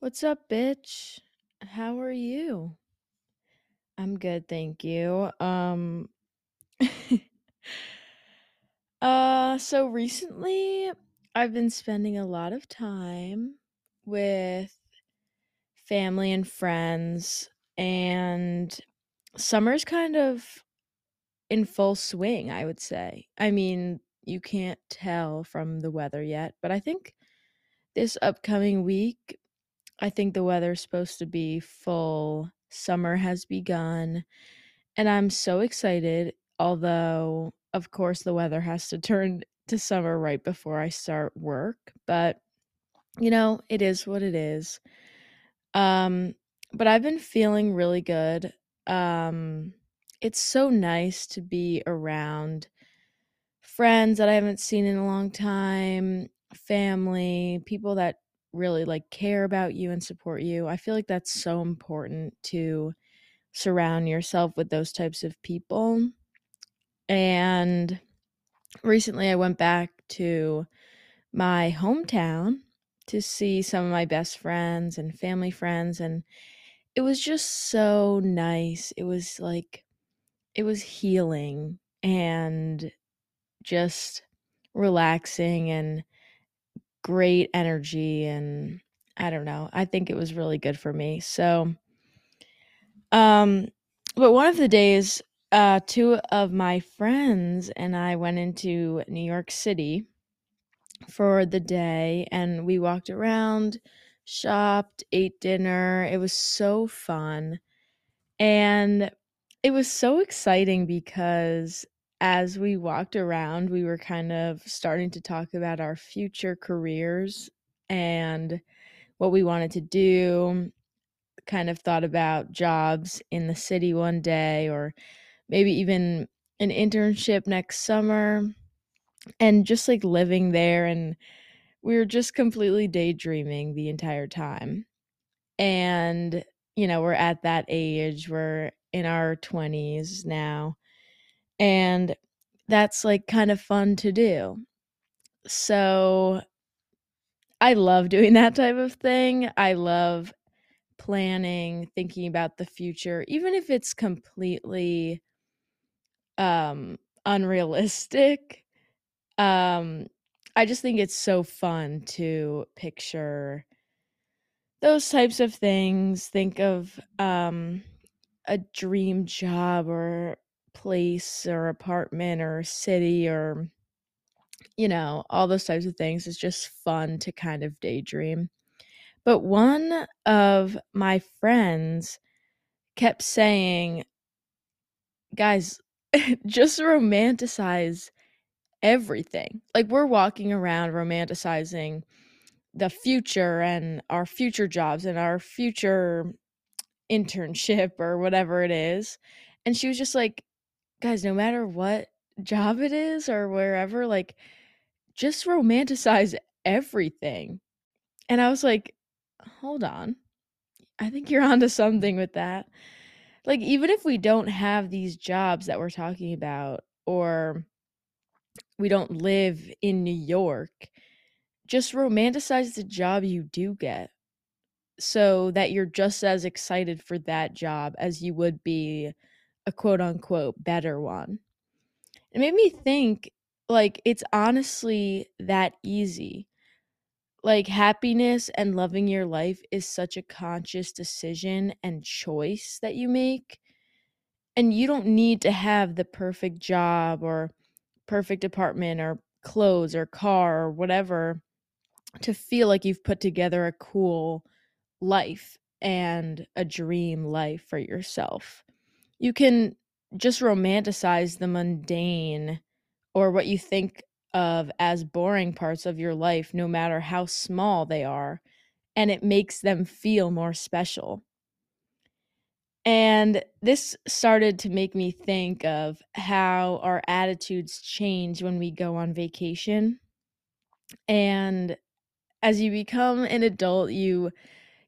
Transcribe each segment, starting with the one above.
What's up, bitch? How are you? I'm good, thank you. Um uh so recently I've been spending a lot of time with family and friends and summer's kind of in full swing, I would say. I mean, you can't tell from the weather yet, but I think this upcoming week I think the weather's supposed to be full. Summer has begun, and I'm so excited. Although, of course, the weather has to turn to summer right before I start work, but you know, it is what it is. Um, but I've been feeling really good. Um, it's so nice to be around friends that I haven't seen in a long time, family, people that really like care about you and support you. I feel like that's so important to surround yourself with those types of people. And recently I went back to my hometown to see some of my best friends and family friends and it was just so nice. It was like it was healing and just relaxing and great energy and I don't know. I think it was really good for me. So um but one of the days uh two of my friends and I went into New York City for the day and we walked around, shopped, ate dinner. It was so fun. And it was so exciting because as we walked around, we were kind of starting to talk about our future careers and what we wanted to do. Kind of thought about jobs in the city one day, or maybe even an internship next summer, and just like living there. And we were just completely daydreaming the entire time. And, you know, we're at that age, we're in our 20s now and that's like kind of fun to do. So I love doing that type of thing. I love planning, thinking about the future, even if it's completely um unrealistic. Um I just think it's so fun to picture those types of things, think of um a dream job or place or apartment or city or you know, all those types of things is just fun to kind of daydream. But one of my friends kept saying, guys, just romanticize everything. Like we're walking around romanticizing the future and our future jobs and our future internship or whatever it is. And she was just like, guys, no matter what job it is or wherever, like, just romanticize everything. And I was like, hold on. I think you're onto something with that. Like, even if we don't have these jobs that we're talking about, or we don't live in New York, just romanticize the job you do get so that you're just as excited for that job as you would be a quote unquote better one. It made me think like it's honestly that easy. Like happiness and loving your life is such a conscious decision and choice that you make. And you don't need to have the perfect job or perfect apartment or clothes or car or whatever to feel like you've put together a cool life and a dream life for yourself. You can just romanticize the mundane or what you think of as boring parts of your life, no matter how small they are, and it makes them feel more special. And this started to make me think of how our attitudes change when we go on vacation. And as you become an adult, you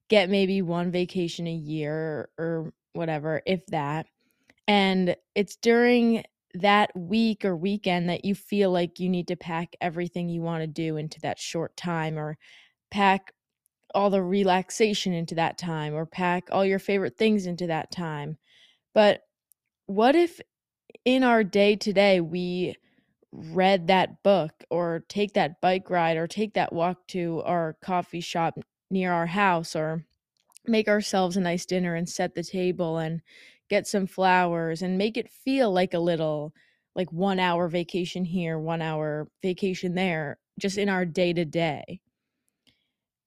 get maybe one vacation a year or whatever, if that. And it's during that week or weekend that you feel like you need to pack everything you want to do into that short time or pack all the relaxation into that time or pack all your favorite things into that time. But what if in our day to day we read that book or take that bike ride or take that walk to our coffee shop near our house or make ourselves a nice dinner and set the table and get some flowers and make it feel like a little like 1 hour vacation here, 1 hour vacation there just in our day to day.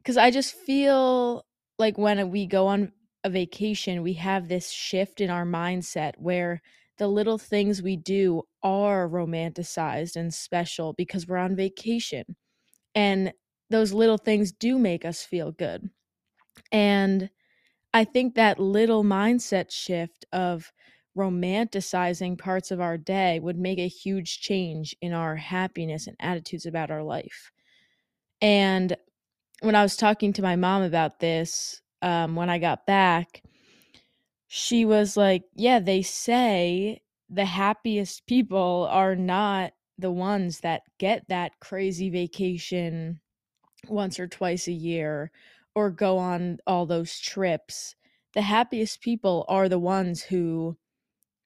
Cuz I just feel like when uh, we go on a vacation, we have this shift in our mindset where the little things we do are romanticized and special because we're on vacation. And those little things do make us feel good. And I think that little mindset shift of romanticizing parts of our day would make a huge change in our happiness and attitudes about our life. And when I was talking to my mom about this, um, when I got back, she was like, "Yeah, they say the happiest people are not the ones that get that crazy vacation once or twice a year or go on all those trips. The happiest people are the ones who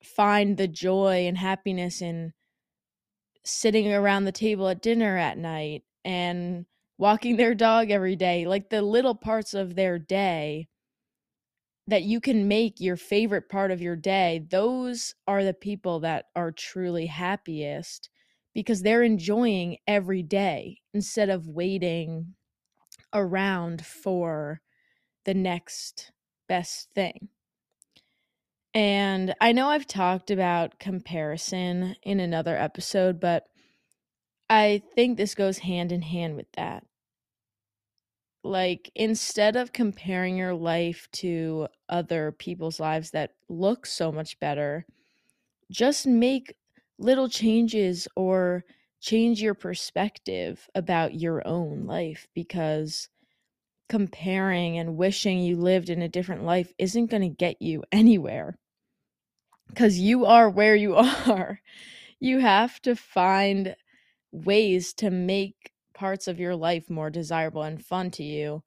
find the joy and happiness in sitting around the table at dinner at night and walking their dog every day, like the little parts of their day that you can make your favorite part of your day, those are the people that are truly happiest because they're enjoying every day instead of waiting around for the next best thing. And I know I've talked about comparison in another episode, but I think this goes hand in hand with that. Like, instead of comparing your life to other people's lives that look so much better, just make little changes or change your perspective about your own life because comparing and wishing you lived in a different life isn't going to get you anywhere because you are where you are. You have to find ways to make parts of your life more desirable and fun to you.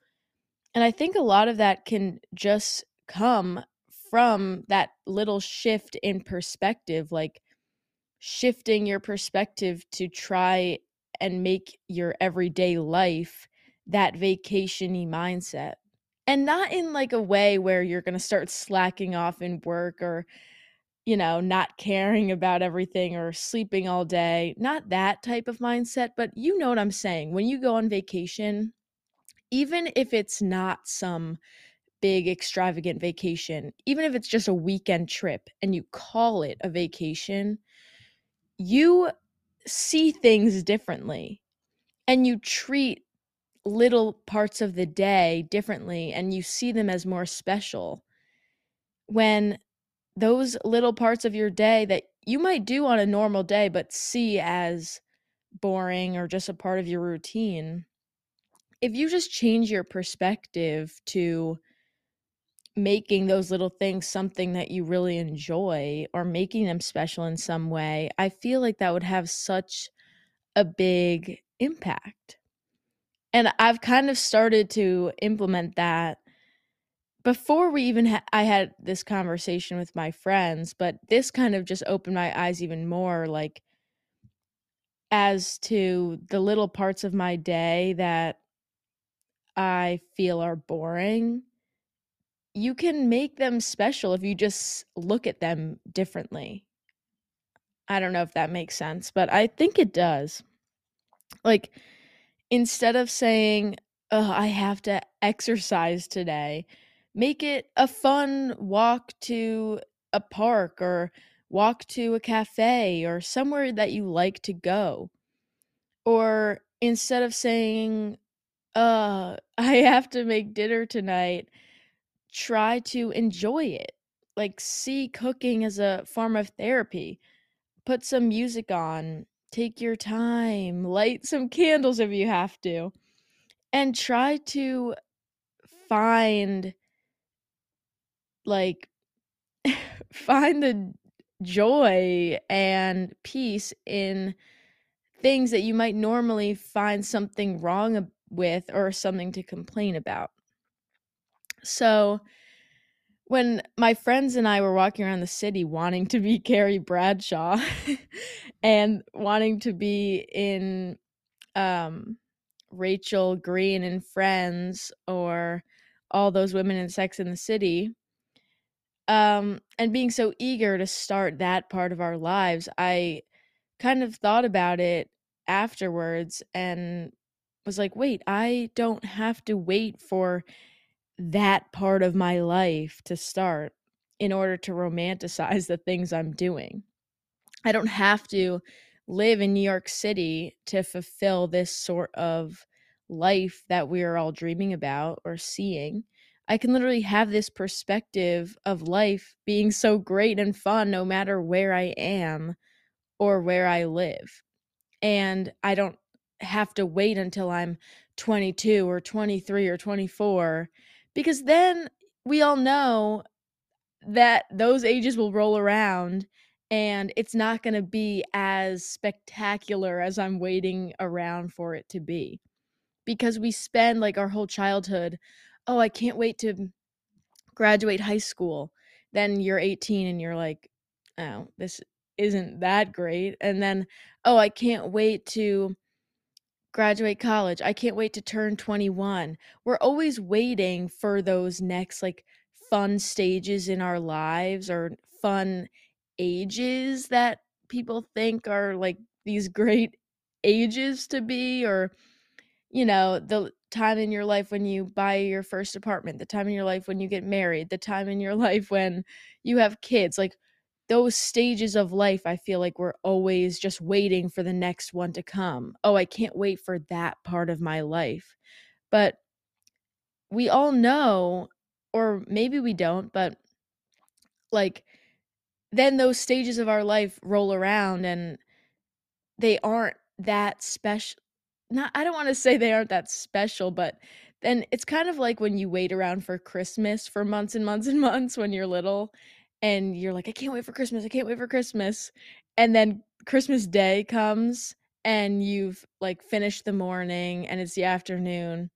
And I think a lot of that can just come from that little shift in perspective, like shifting your perspective to try and make your everyday life that vacationy mindset. And not in like a way where you're going to start slacking off in work or you know, not caring about everything or sleeping all day. Not that type of mindset, but you know what I'm saying. When you go on vacation, even if it's not some big extravagant vacation, even if it's just a weekend trip and you call it a vacation, you see things differently and you treat little parts of the day differently and you see them as more special when those little parts of your day that you might do on a normal day but see as boring or just a part of your routine if you just change your perspective to making those little things something that you really enjoy or making them special in some way i feel like that would have such a big impact and i've kind of started to implement that before we even ha- I had this conversation with my friends, but this kind of just opened my eyes even more like as to the little parts of my day that I feel are boring. You can make them special if you just look at them differently. I don't know if that makes sense, but I think it does. Like instead of saying, "Oh, I have to exercise today," make it a fun walk to a park or walk to a cafe or somewhere that you like to go. Or instead of saying, uh, I have to make dinner tonight, try to enjoy it. Like, see cooking as a form of therapy. Put some music on, take your time, light some candles if you have to, and try to find like find the joy and peace in things that you might normally find something wrong with or something to complain about. So, when my friends and I were walking around the city wanting to be Carrie Bradshaw and wanting to be in um, Rachel Green and Friends or all those women in Sex in the City, um, and being so eager to start that part of our lives, I kind of thought about it afterwards and was like, wait, I don't have to wait for that part of my life to start in order to romanticize the things I'm doing. I don't have to live in New York City to fulfill this sort of life that we are all dreaming about or seeing. I can literally have this perspective of life being so great and fun no matter where I am or where I live. And I don't have to wait until I'm 22 or 23 or 24 because then we all know that those ages will roll around and it's not going to be as spectacular as I'm waiting around for it to be. Because we spend like our whole childhood, oh, I can't wait to graduate high school. Then you're 18 and you're like, oh, this isn't that great. And then, oh, I can't wait to graduate college. I can't wait to turn 21. We're always waiting for those next like fun stages in our lives or fun ages that people think are like these great ages to be or you know the time in your life when you buy your first apartment the time in your life when you get married the time in your life when you have kids like those stages of life i feel like we're always just waiting for the next one to come. Oh i can't wait for that part of my life. But we all know or maybe we don't but like then those stages of our life roll around and they aren't that special not I don't want to say they aren't that special, but then it's kind of like when you wait around for Christmas for months and months and months when you're little and you're like I can't wait for Christmas. I can't wait for Christmas. And then Christmas day comes and you've like finished the morning and it's the afternoon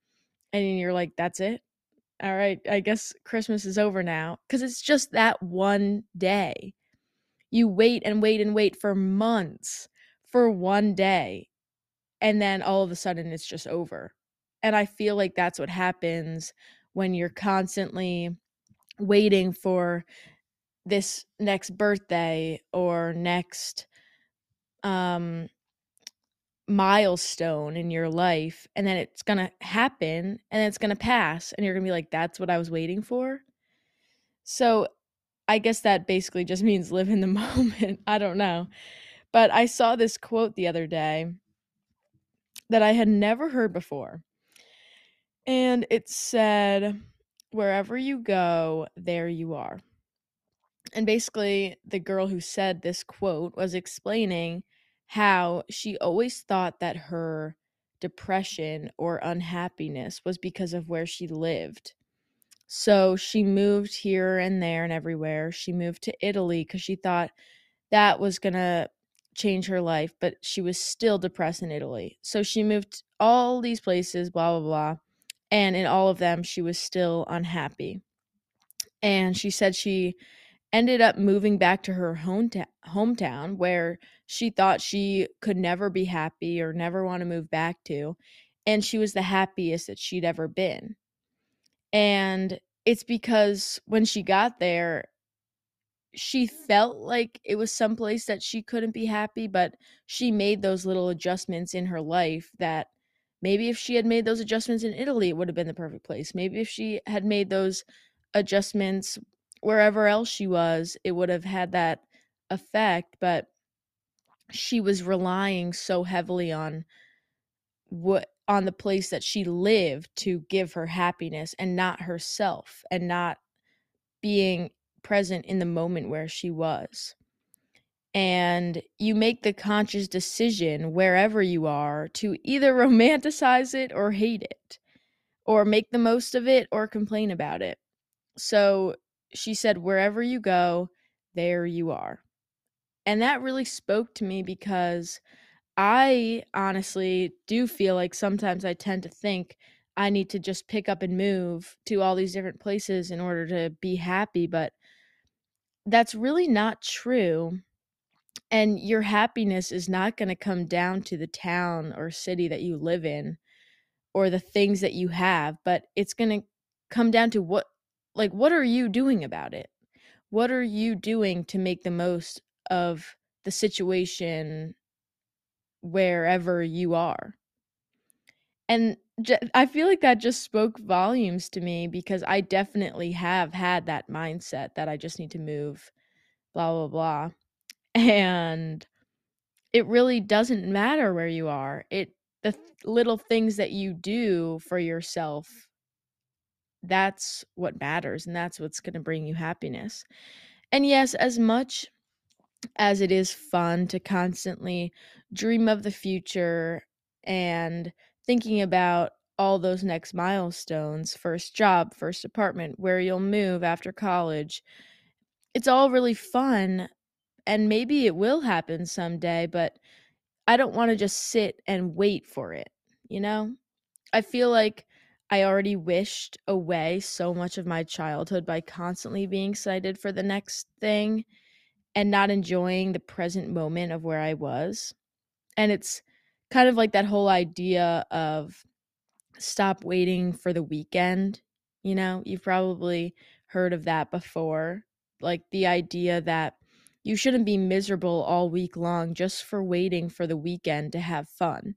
and you're like that's it. All right, I guess Christmas is over now cuz it's just that one day. You wait and wait and wait for months for one day, and then all of a sudden it's just over. And I feel like that's what happens when you're constantly waiting for this next birthday or next um milestone in your life and then it's going to happen and it's going to pass and you're going to be like that's what I was waiting for. So I guess that basically just means live in the moment. I don't know. But I saw this quote the other day that I had never heard before. And it said, Wherever you go, there you are. And basically, the girl who said this quote was explaining how she always thought that her depression or unhappiness was because of where she lived. So she moved here and there and everywhere. She moved to Italy because she thought that was going to change her life, but she was still depressed in Italy. So she moved all these places, blah, blah, blah. And in all of them, she was still unhappy. And she said she ended up moving back to her hometown, where she thought she could never be happy or never want to move back to. And she was the happiest that she'd ever been. And it's because when she got there, she felt like it was someplace that she couldn't be happy, but she made those little adjustments in her life that maybe if she had made those adjustments in Italy, it would have been the perfect place. Maybe if she had made those adjustments wherever else she was, it would have had that effect. But she was relying so heavily on what on the place that she lived to give her happiness and not herself and not being present in the moment where she was. And you make the conscious decision wherever you are to either romanticize it or hate it, or make the most of it or complain about it. So she said, wherever you go, there you are. And that really spoke to me because I honestly do feel like sometimes I tend to think I need to just pick up and move to all these different places in order to be happy, but that's really not true. And your happiness is not going to come down to the town or city that you live in or the things that you have, but it's going to come down to what like what are you doing about it? What are you doing to make the most of the situation wherever you are? And I feel like that just spoke volumes to me because I definitely have had that mindset that I just need to move, blah, blah, blah. And it really doesn't matter where you are. It, the little things that you do for yourself, that's what matters. And that's what's going to bring you happiness. And yes, as much as it is fun to constantly dream of the future and thinking about all those next milestones first job, first apartment, where you'll move after college. It's all really fun, and maybe it will happen someday, but I don't want to just sit and wait for it, you know? I feel like I already wished away so much of my childhood by constantly being excited for the next thing and not enjoying the present moment of where I was. And it's kind of like that whole idea of stop waiting for the weekend. You know, you've probably heard of that before. Like the idea that you shouldn't be miserable all week long just for waiting for the weekend to have fun.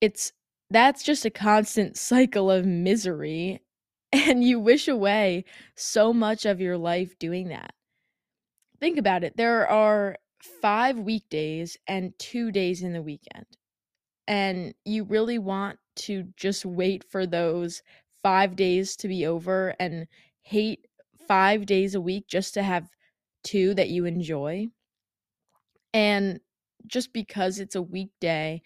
It's that's just a constant cycle of misery and you wish away so much of your life doing that. Think about it. There are 5 weekdays and 2 days in the weekend and you really want to just wait for those five days to be over and hate five days a week just to have two that you enjoy. And just because it's a weekday,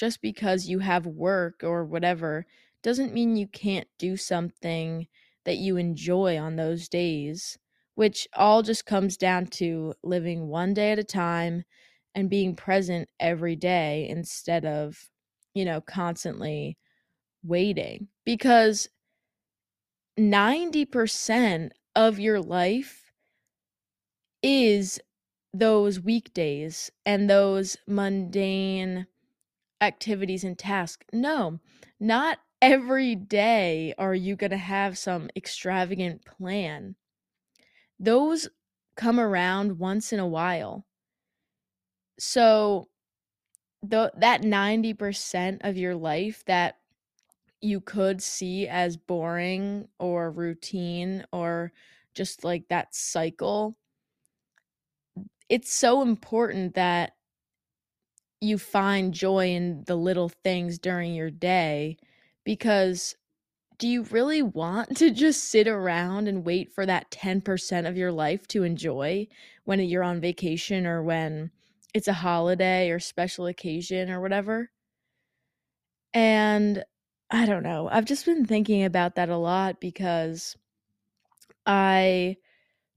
just because you have work or whatever, doesn't mean you can't do something that you enjoy on those days, which all just comes down to living one day at a time and being present every day instead of, you know, constantly waiting. Because 90% of your life is those weekdays and those mundane activities and tasks. No, not every day are you going to have some extravagant plan. Those come around once in a while. So the that 90% of your life that you could see as boring or routine or just like that cycle it's so important that you find joy in the little things during your day because do you really want to just sit around and wait for that 10% of your life to enjoy when you're on vacation or when it's a holiday or special occasion or whatever. And I don't know. I've just been thinking about that a lot because I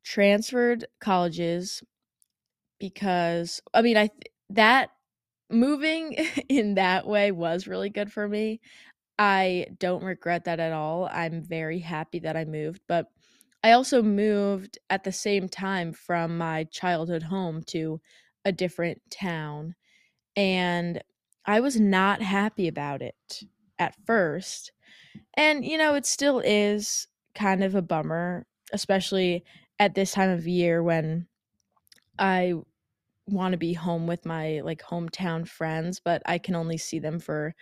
transferred colleges because I mean I that moving in that way was really good for me. I don't regret that at all. I'm very happy that I moved, but I also moved at the same time from my childhood home to a different town. And I was not happy about it at first. And, you know, it still is kind of a bummer, especially at this time of year when I want to be home with my like hometown friends, but I can only see them for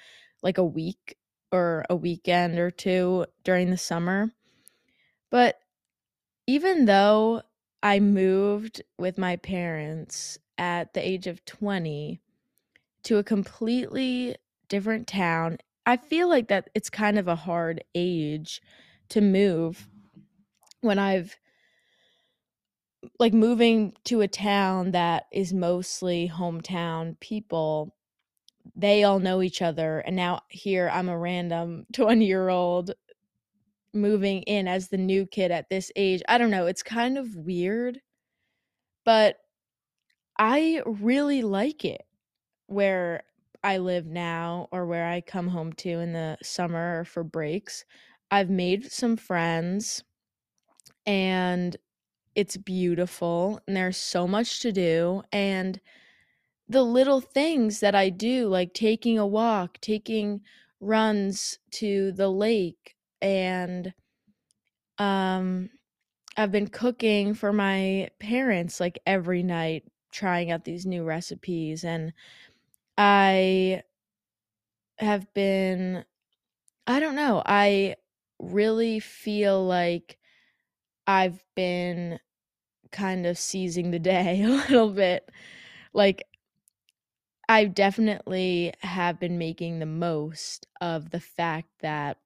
like a week or a weekend or two during the summer. But even though I moved with my parents at the age of 20 to a completely different town, I feel like that it's kind of a hard age to move when I've like moving to a town that is mostly hometown people they all know each other and now here i'm a random 20 year old moving in as the new kid at this age. I don't know it's kind of weird but i really like it where I live now or where I come home to in the summer for breaks, I've made some friends and it's beautiful and there's so much to do and the little things that I do like taking a walk, taking runs to the lake and um I've been cooking for my parents like every night trying out these new recipes and I have been I don't know, I really feel like I've been kind of seizing the day a little bit. Like I definitely have been making the most of the fact that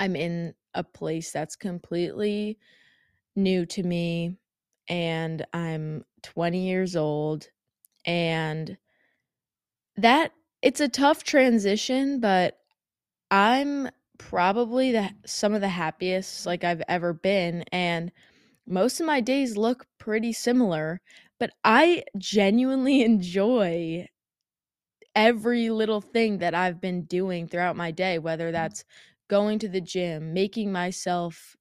I'm in a place that's completely new to me and I'm 20 years old and that it's a tough transition, but I'm probably the some of the happiest like I've ever been and most of my days look pretty similar, but I genuinely enjoy every little thing that I've been doing throughout my day, whether that's going to the gym, making myself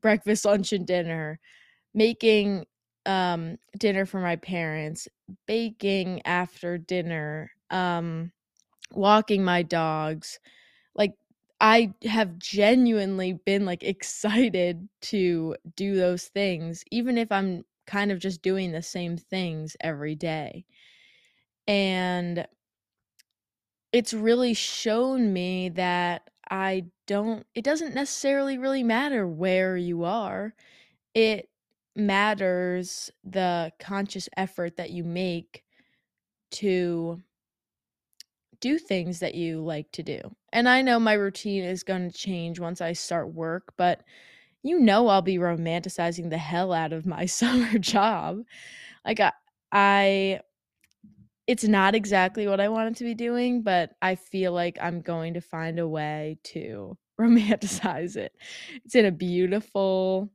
breakfast, lunch, and dinner, making um dinner for my parents, baking after dinner, um walking my dogs. Like I have genuinely been like excited to do those things even if I'm kind of just doing the same things every day. And it's really shown me that I don't it doesn't necessarily really matter where you are. It matters the conscious effort that you make to do things that you like to do. And I know my routine is going to change once I start work, but you know I'll be romanticizing the hell out of my summer job. Like I, I it's not exactly what I wanted to be doing, but I feel like I'm going to find a way to romanticize it. It's in a beautiful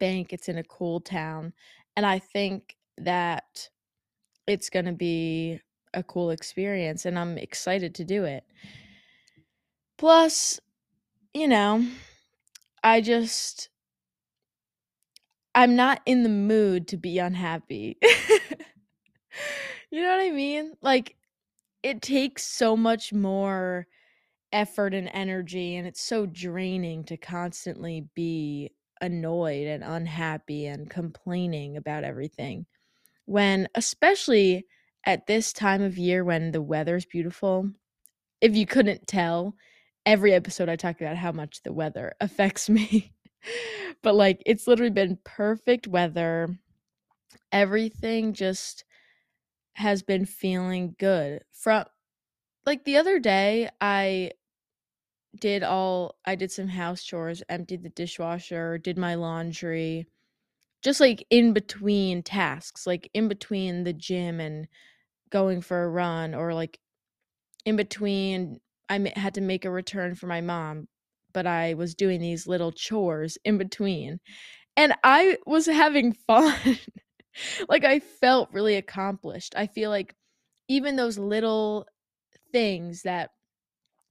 bank, it's in a cool town, and I think that it's going to be a cool experience and I'm excited to do it. Plus, you know, I just I'm not in the mood to be unhappy. you know what I mean? Like it takes so much more effort and energy and it's so draining to constantly be annoyed and unhappy and complaining about everything. When especially at this time of year when the weather's beautiful, if you couldn't tell, every episode I talk about how much the weather affects me. but like it's literally been perfect weather. Everything just has been feeling good. From like the other day I did all I did some house chores, emptied the dishwasher, did my laundry, just like in between tasks, like in between the gym and going for a run or like in between I had to make a return for my mom, but I was doing these little chores in between. And I was having fun. like I felt really accomplished. I feel like even those little things that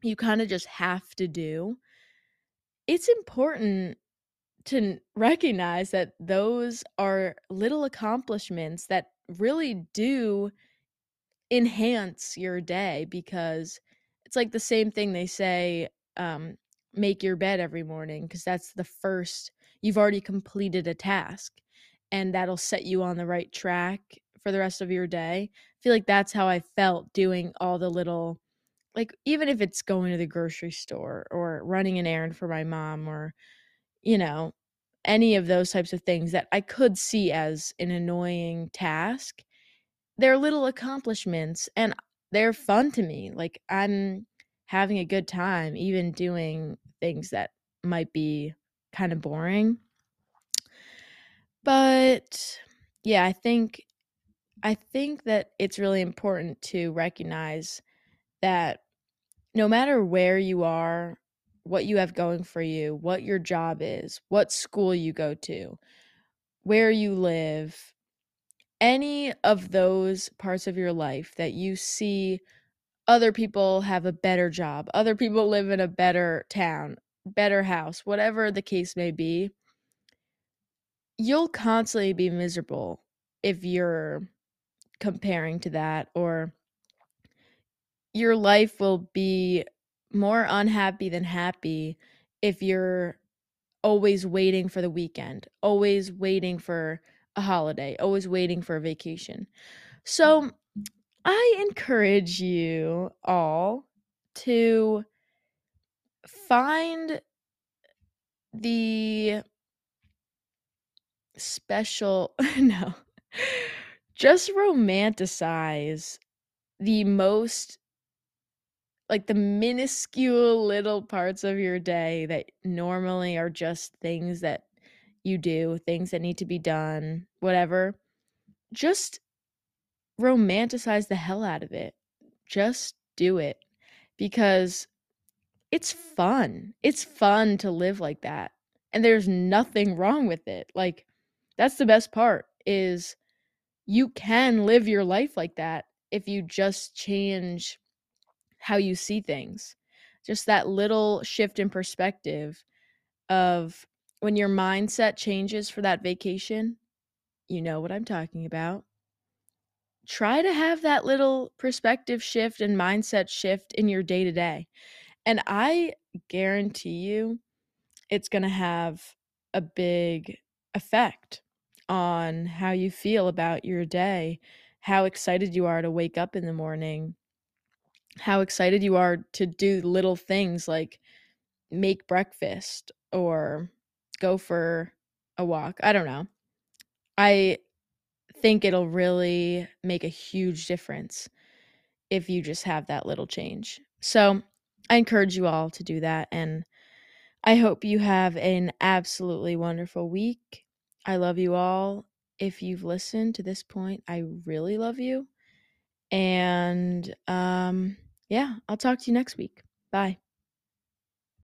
you kind of just have to do, it's important to recognize that those are little accomplishments that really do enhance your day because it's like the same thing they say um make your bed every morning because that's the first you've already completed a task and that'll set you on the right track for the rest of your day. I feel like that's how I felt doing all the little like even if it's going to the grocery store or running an errand for my mom or you know any of those types of things that I could see as an annoying task they're little accomplishments and they're fun to me. Like I'm having a good time even doing things that might be kind of boring. But yeah, I think I think that it's really important to recognize that no matter where you are, what you have going for you, what your job is, what school you go to, where you live, any of those parts of your life that you see other people have a better job, other people live in a better town, better house, whatever the case may be, you'll constantly be miserable if you're comparing to that or your life will be more unhappy than happy if you're always waiting for the weekend, always waiting for a holiday, always waiting for a vacation. Mm. So, I encourage you all to find the special no. Just romanticize the most like the minuscule little parts of your day that normally are just things that you do, things that need to be done, whatever. Just romanticize the hell out of it. Just do it because it's fun. It's fun to live like that. And there's nothing wrong with it. Like that's the best part is you can live your life like that if you just change how you see things. Just that little shift in perspective of when your mindset changes for that vacation, you know what I'm talking about. Try to have that little perspective shift and mindset shift in your day to day. And I guarantee you it's going to have a big effect on how you feel about your day, how excited you are to wake up in the morning, how excited you are to do little things like make breakfast or go for a walk. I don't know. I think it'll really make a huge difference if you just have that little change. So, I encourage you all to do that and I hope you have an absolutely wonderful week. I love you all. If you've listened to this point, I really love you. And um yeah, I'll talk to you next week. Bye.